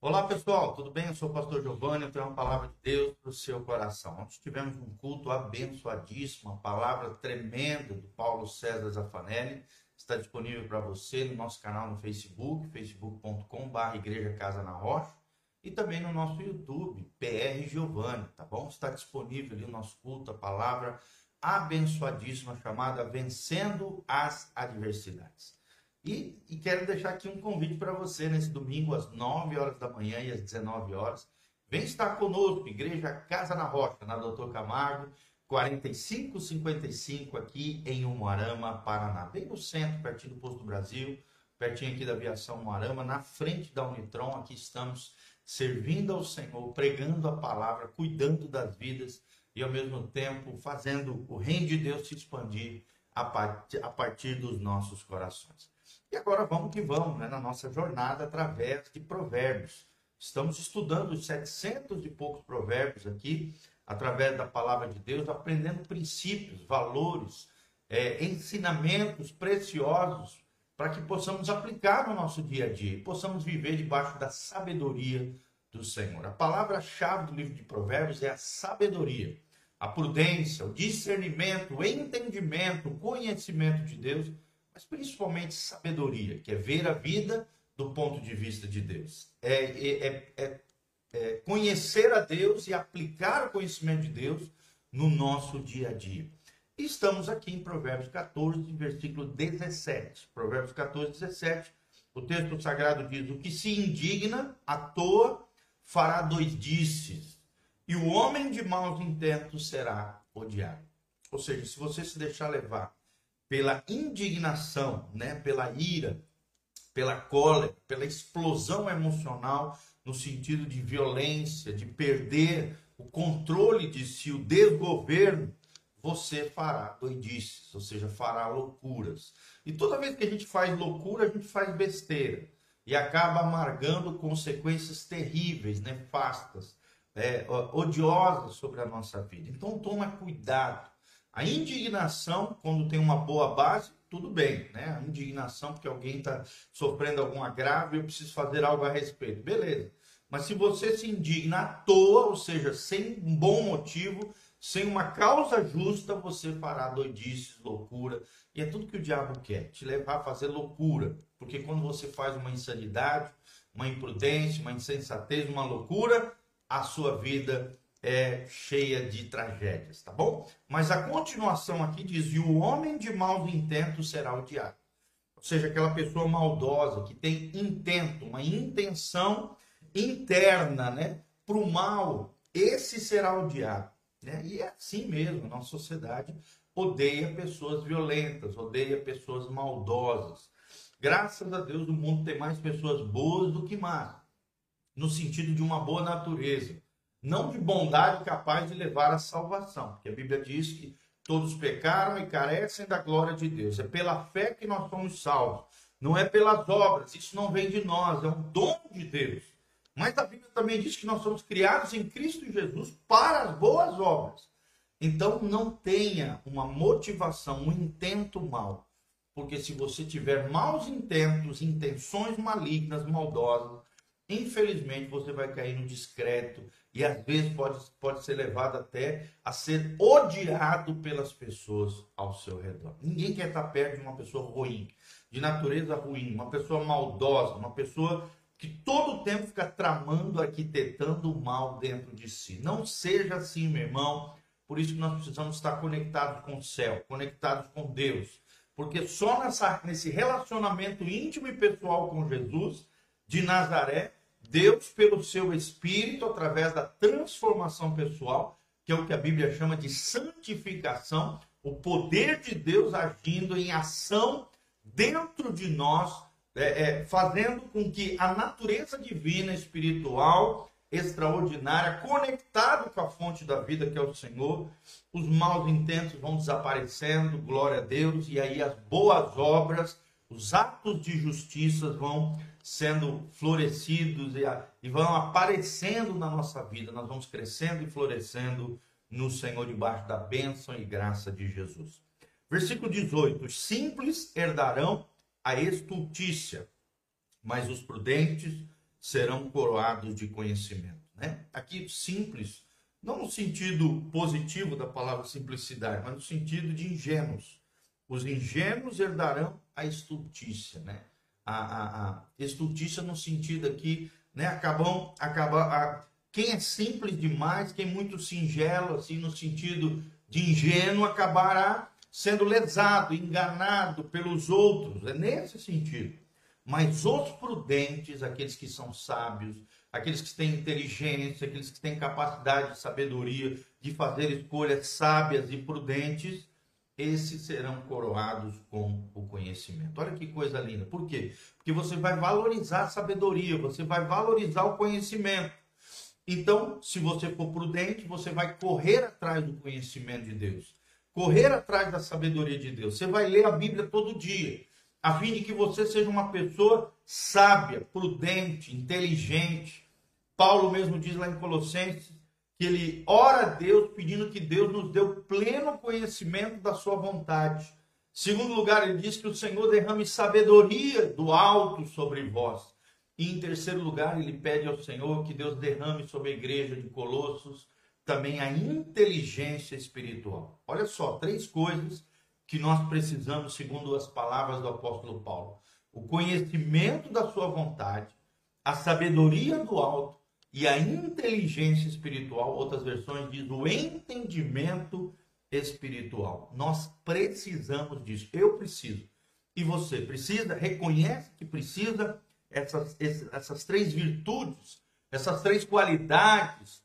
Olá pessoal, tudo bem? Eu sou o pastor Giovanni, eu tenho uma palavra de Deus para o seu coração. Ontem tivemos um culto abençoadíssimo, uma palavra tremenda do Paulo César Zafanelli. Está disponível para você no nosso canal no Facebook, facebook.com.br Igreja Casa na Rocha, e também no nosso YouTube, PR Giovanni, tá bom? Está disponível ali o nosso culto, a palavra abençoadíssima chamada Vencendo as Adversidades. E, e quero deixar aqui um convite para você nesse domingo, às 9 horas da manhã e às 19 horas. Vem estar conosco, Igreja Casa na Rocha, na Doutor Camargo, 4555 aqui em Umuarama, Paraná. Bem no centro, pertinho do Posto do Brasil, pertinho aqui da Aviação Umuarama, na frente da Unitron. Aqui estamos servindo ao Senhor, pregando a palavra, cuidando das vidas e ao mesmo tempo fazendo o reino de Deus se expandir a partir, a partir dos nossos corações. E agora vamos que vamos, né, na nossa jornada através de provérbios. Estamos estudando os 700 e poucos provérbios aqui, através da palavra de Deus, aprendendo princípios, valores, é, ensinamentos preciosos para que possamos aplicar no nosso dia a dia e possamos viver debaixo da sabedoria do Senhor. A palavra-chave do livro de Provérbios é a sabedoria, a prudência, o discernimento, o entendimento, o conhecimento de Deus mas principalmente sabedoria, que é ver a vida do ponto de vista de Deus. É, é, é, é, é conhecer a Deus e aplicar o conhecimento de Deus no nosso dia a dia. Estamos aqui em Provérbios 14, versículo 17. Provérbios 14, 17. O texto sagrado diz: O que se indigna à toa fará dois disses, e o homem de maus intentos será odiado. Ou seja, se você se deixar levar pela indignação, né, pela ira, pela cólera, pela explosão emocional no sentido de violência, de perder o controle de si, o desgoverno, você fará doidices, ou seja, fará loucuras. E toda vez que a gente faz loucura, a gente faz besteira e acaba amargando consequências terríveis, nefastas, é, odiosas sobre a nossa vida. Então toma cuidado a indignação, quando tem uma boa base, tudo bem, né? A indignação porque alguém está sofrendo algum e eu preciso fazer algo a respeito. Beleza. Mas se você se indigna à toa, ou seja, sem um bom motivo, sem uma causa justa, você fará doidices, loucura. E é tudo que o diabo quer, te levar a fazer loucura. Porque quando você faz uma insanidade, uma imprudência, uma insensatez, uma loucura, a sua vida é cheia de tragédias, tá bom? Mas a continuação aqui diz: e o homem de maus intentos será odiado. Ou seja, aquela pessoa maldosa que tem intento, uma intenção interna, né, para o mal, esse será odiado. Né? E é assim mesmo, nossa sociedade odeia pessoas violentas, odeia pessoas maldosas. Graças a Deus, o mundo tem mais pessoas boas do que más, no sentido de uma boa natureza não de bondade capaz de levar à salvação, porque a Bíblia diz que todos pecaram e carecem da glória de Deus. É pela fé que nós somos salvos, não é pelas obras. Isso não vem de nós, é um dom de Deus. Mas a Bíblia também diz que nós somos criados em Cristo Jesus para as boas obras. Então não tenha uma motivação, um intento mal. Porque se você tiver maus intentos, intenções malignas, maldosas, infelizmente você vai cair no discreto e às vezes pode, pode ser levado até a ser odiado pelas pessoas ao seu redor. Ninguém quer estar perto de uma pessoa ruim, de natureza ruim, uma pessoa maldosa, uma pessoa que todo o tempo fica tramando, arquitetando o mal dentro de si. Não seja assim, meu irmão. Por isso que nós precisamos estar conectados com o céu, conectados com Deus. Porque só nessa, nesse relacionamento íntimo e pessoal com Jesus de Nazaré Deus, pelo seu Espírito, através da transformação pessoal, que é o que a Bíblia chama de santificação, o poder de Deus agindo em ação dentro de nós, é, é, fazendo com que a natureza divina, espiritual, extraordinária, conectado com a fonte da vida que é o Senhor, os maus intentos vão desaparecendo, glória a Deus, e aí as boas obras, os atos de justiça vão sendo florescidos e, vão aparecendo na nossa vida. Nós vamos crescendo e florescendo no Senhor debaixo da bênção e graça de Jesus. Versículo 18: Os simples herdarão a estultícia, mas os prudentes serão coroados de conhecimento. Né? Aqui, simples, não no sentido positivo da palavra simplicidade, mas no sentido de ingênuos. Os ingênuos herdarão a estultícia, né? A, a, a estultícia no sentido aqui, né? Acabam, acaba, a, quem é simples demais, quem é muito singelo, assim, no sentido de ingênuo, acabará sendo lesado, enganado pelos outros. É nesse sentido. Mas os prudentes, aqueles que são sábios, aqueles que têm inteligência, aqueles que têm capacidade de sabedoria, de fazer escolhas sábias e prudentes, esses serão coroados com o conhecimento. Olha que coisa linda. Por quê? Porque você vai valorizar a sabedoria, você vai valorizar o conhecimento. Então, se você for prudente, você vai correr atrás do conhecimento de Deus, correr atrás da sabedoria de Deus. Você vai ler a Bíblia todo dia a fim de que você seja uma pessoa sábia, prudente, inteligente. Paulo mesmo diz lá em Colossenses que ele ora a Deus pedindo que Deus nos dê o pleno conhecimento da sua vontade. Segundo lugar, ele diz que o Senhor derrame sabedoria do alto sobre vós. E em terceiro lugar, ele pede ao Senhor que Deus derrame sobre a igreja de Colossos também a inteligência espiritual. Olha só, três coisas que nós precisamos, segundo as palavras do apóstolo Paulo: o conhecimento da sua vontade, a sabedoria do alto e a inteligência espiritual. Outras versões diz o entendimento espiritual. Nós precisamos disso. Eu preciso. E você precisa, reconhece que precisa essas, essas três virtudes, essas três qualidades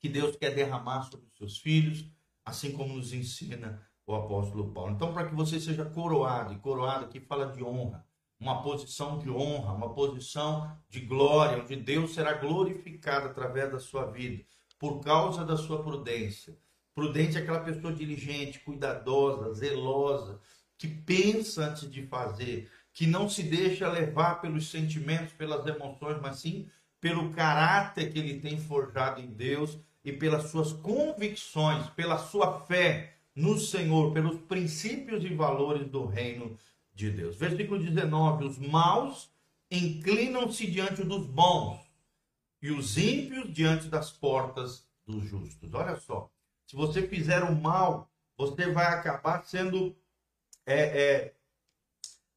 que Deus quer derramar sobre os seus filhos, assim como nos ensina o apóstolo Paulo. Então, para que você seja coroado, e coroado aqui fala de honra, uma posição de honra, uma posição de glória, onde Deus será glorificado através da sua vida, por causa da sua prudência. Prudente é aquela pessoa diligente, cuidadosa, zelosa, que pensa antes de fazer, que não se deixa levar pelos sentimentos, pelas emoções, mas sim pelo caráter que ele tem forjado em Deus e pelas suas convicções, pela sua fé no Senhor, pelos princípios e valores do reino de Deus. Versículo 19: Os maus inclinam-se diante dos bons, e os ímpios diante das portas dos justos. Olha só, se você fizer o mal, você vai acabar sendo. É, é,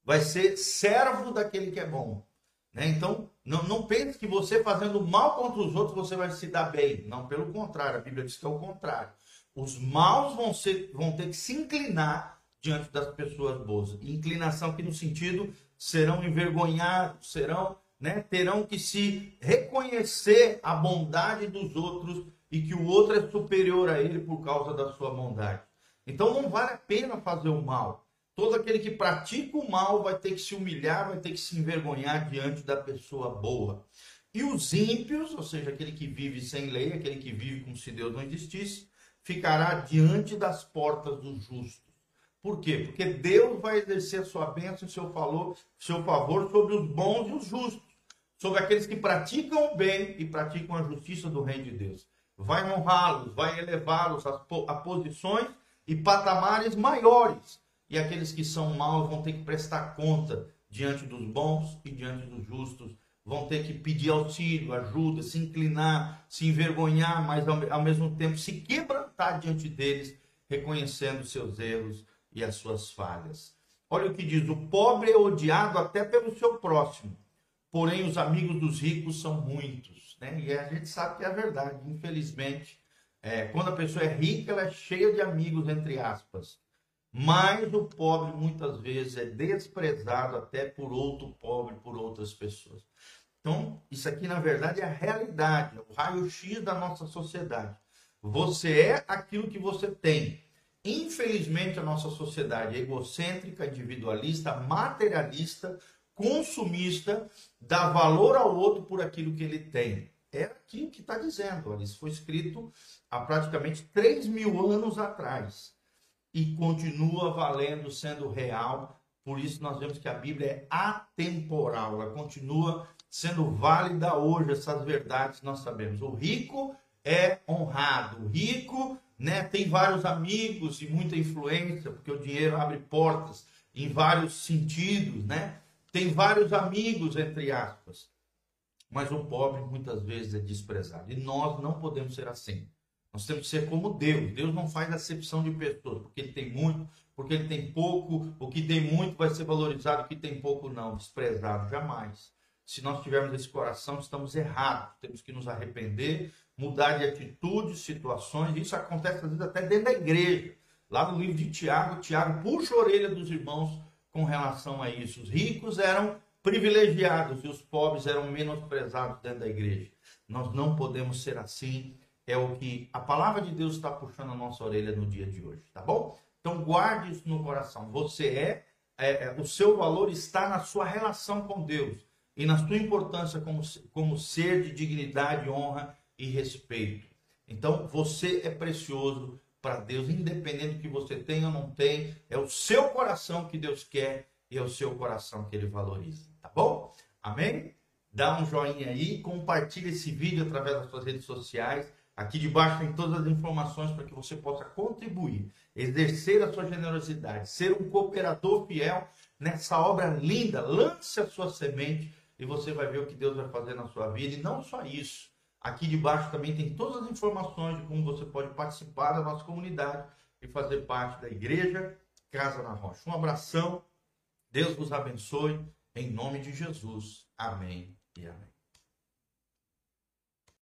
vai ser servo daquele que é bom. Né? Então, não, não pense que você fazendo mal contra os outros você vai se dar bem. Não, pelo contrário, a Bíblia diz que é o contrário. Os maus vão, ser, vão ter que se inclinar diante das pessoas boas. Inclinação que no sentido serão envergonhados, serão, né, terão que se reconhecer a bondade dos outros e que o outro é superior a ele por causa da sua bondade. Então não vale a pena fazer o mal. Todo aquele que pratica o mal vai ter que se humilhar, vai ter que se envergonhar diante da pessoa boa. E os ímpios, ou seja, aquele que vive sem lei, aquele que vive como se Deus não existisse, ficará diante das portas dos justos. Por quê? Porque Deus vai exercer a sua bênção e seu favor, seu favor sobre os bons e os justos, sobre aqueles que praticam o bem e praticam a justiça do reino de Deus. Vai honrá-los, vai elevá-los a, a posições e patamares maiores. E aqueles que são maus vão ter que prestar conta diante dos bons e diante dos justos vão ter que pedir auxílio, ajuda, se inclinar, se envergonhar, mas ao, ao mesmo tempo se quebrantar diante deles, reconhecendo seus erros e as suas falhas. Olha o que diz: o pobre é odiado até pelo seu próximo, porém os amigos dos ricos são muitos. Né? E a gente sabe que é verdade, infelizmente. É, quando a pessoa é rica, ela é cheia de amigos, entre aspas. Mas o pobre muitas vezes é desprezado até por outro pobre, por outras pessoas. Então, isso aqui, na verdade, é a realidade, é o raio-x da nossa sociedade. Você é aquilo que você tem. Infelizmente, a nossa sociedade é egocêntrica, individualista, materialista, consumista, dá valor ao outro por aquilo que ele tem. É aqui que está dizendo. Olha, isso foi escrito há praticamente 3 mil anos atrás e continua valendo, sendo real. Por isso, nós vemos que a Bíblia é atemporal, ela continua sendo válida hoje essas verdades nós sabemos. O rico é honrado, o rico né, tem vários amigos e muita influência, porque o dinheiro abre portas em vários sentidos, né? Tem vários amigos, entre aspas. mas o pobre muitas vezes é desprezado. E nós não podemos ser assim. Nós temos que ser como Deus. Deus não faz acepção de pessoas, porque ele tem muito, porque ele tem pouco. O que tem muito vai ser valorizado, o que tem pouco não, desprezado jamais. Se nós tivermos esse coração, estamos errados. Temos que nos arrepender, mudar de atitude, situações. Isso acontece às vezes até dentro da igreja. Lá no livro de Tiago, Tiago puxa a orelha dos irmãos com relação a isso. Os ricos eram privilegiados e os pobres eram menosprezados dentro da igreja. Nós não podemos ser assim é o que a palavra de Deus está puxando a nossa orelha no dia de hoje, tá bom? Então guarde isso no coração. Você é, é, é o seu valor está na sua relação com Deus e na sua importância como, como ser de dignidade, honra e respeito. Então você é precioso para Deus, independente do que você tem ou não tem, é o seu coração que Deus quer e é o seu coração que Ele valoriza, tá bom? Amém? Dá um joinha aí, compartilha esse vídeo através das suas redes sociais Aqui debaixo tem todas as informações para que você possa contribuir, exercer a sua generosidade, ser um cooperador fiel nessa obra linda. Lance a sua semente e você vai ver o que Deus vai fazer na sua vida. E não só isso. Aqui debaixo também tem todas as informações de como você pode participar da nossa comunidade e fazer parte da igreja Casa na Rocha. Um abração. Deus vos abençoe. Em nome de Jesus. Amém e amém.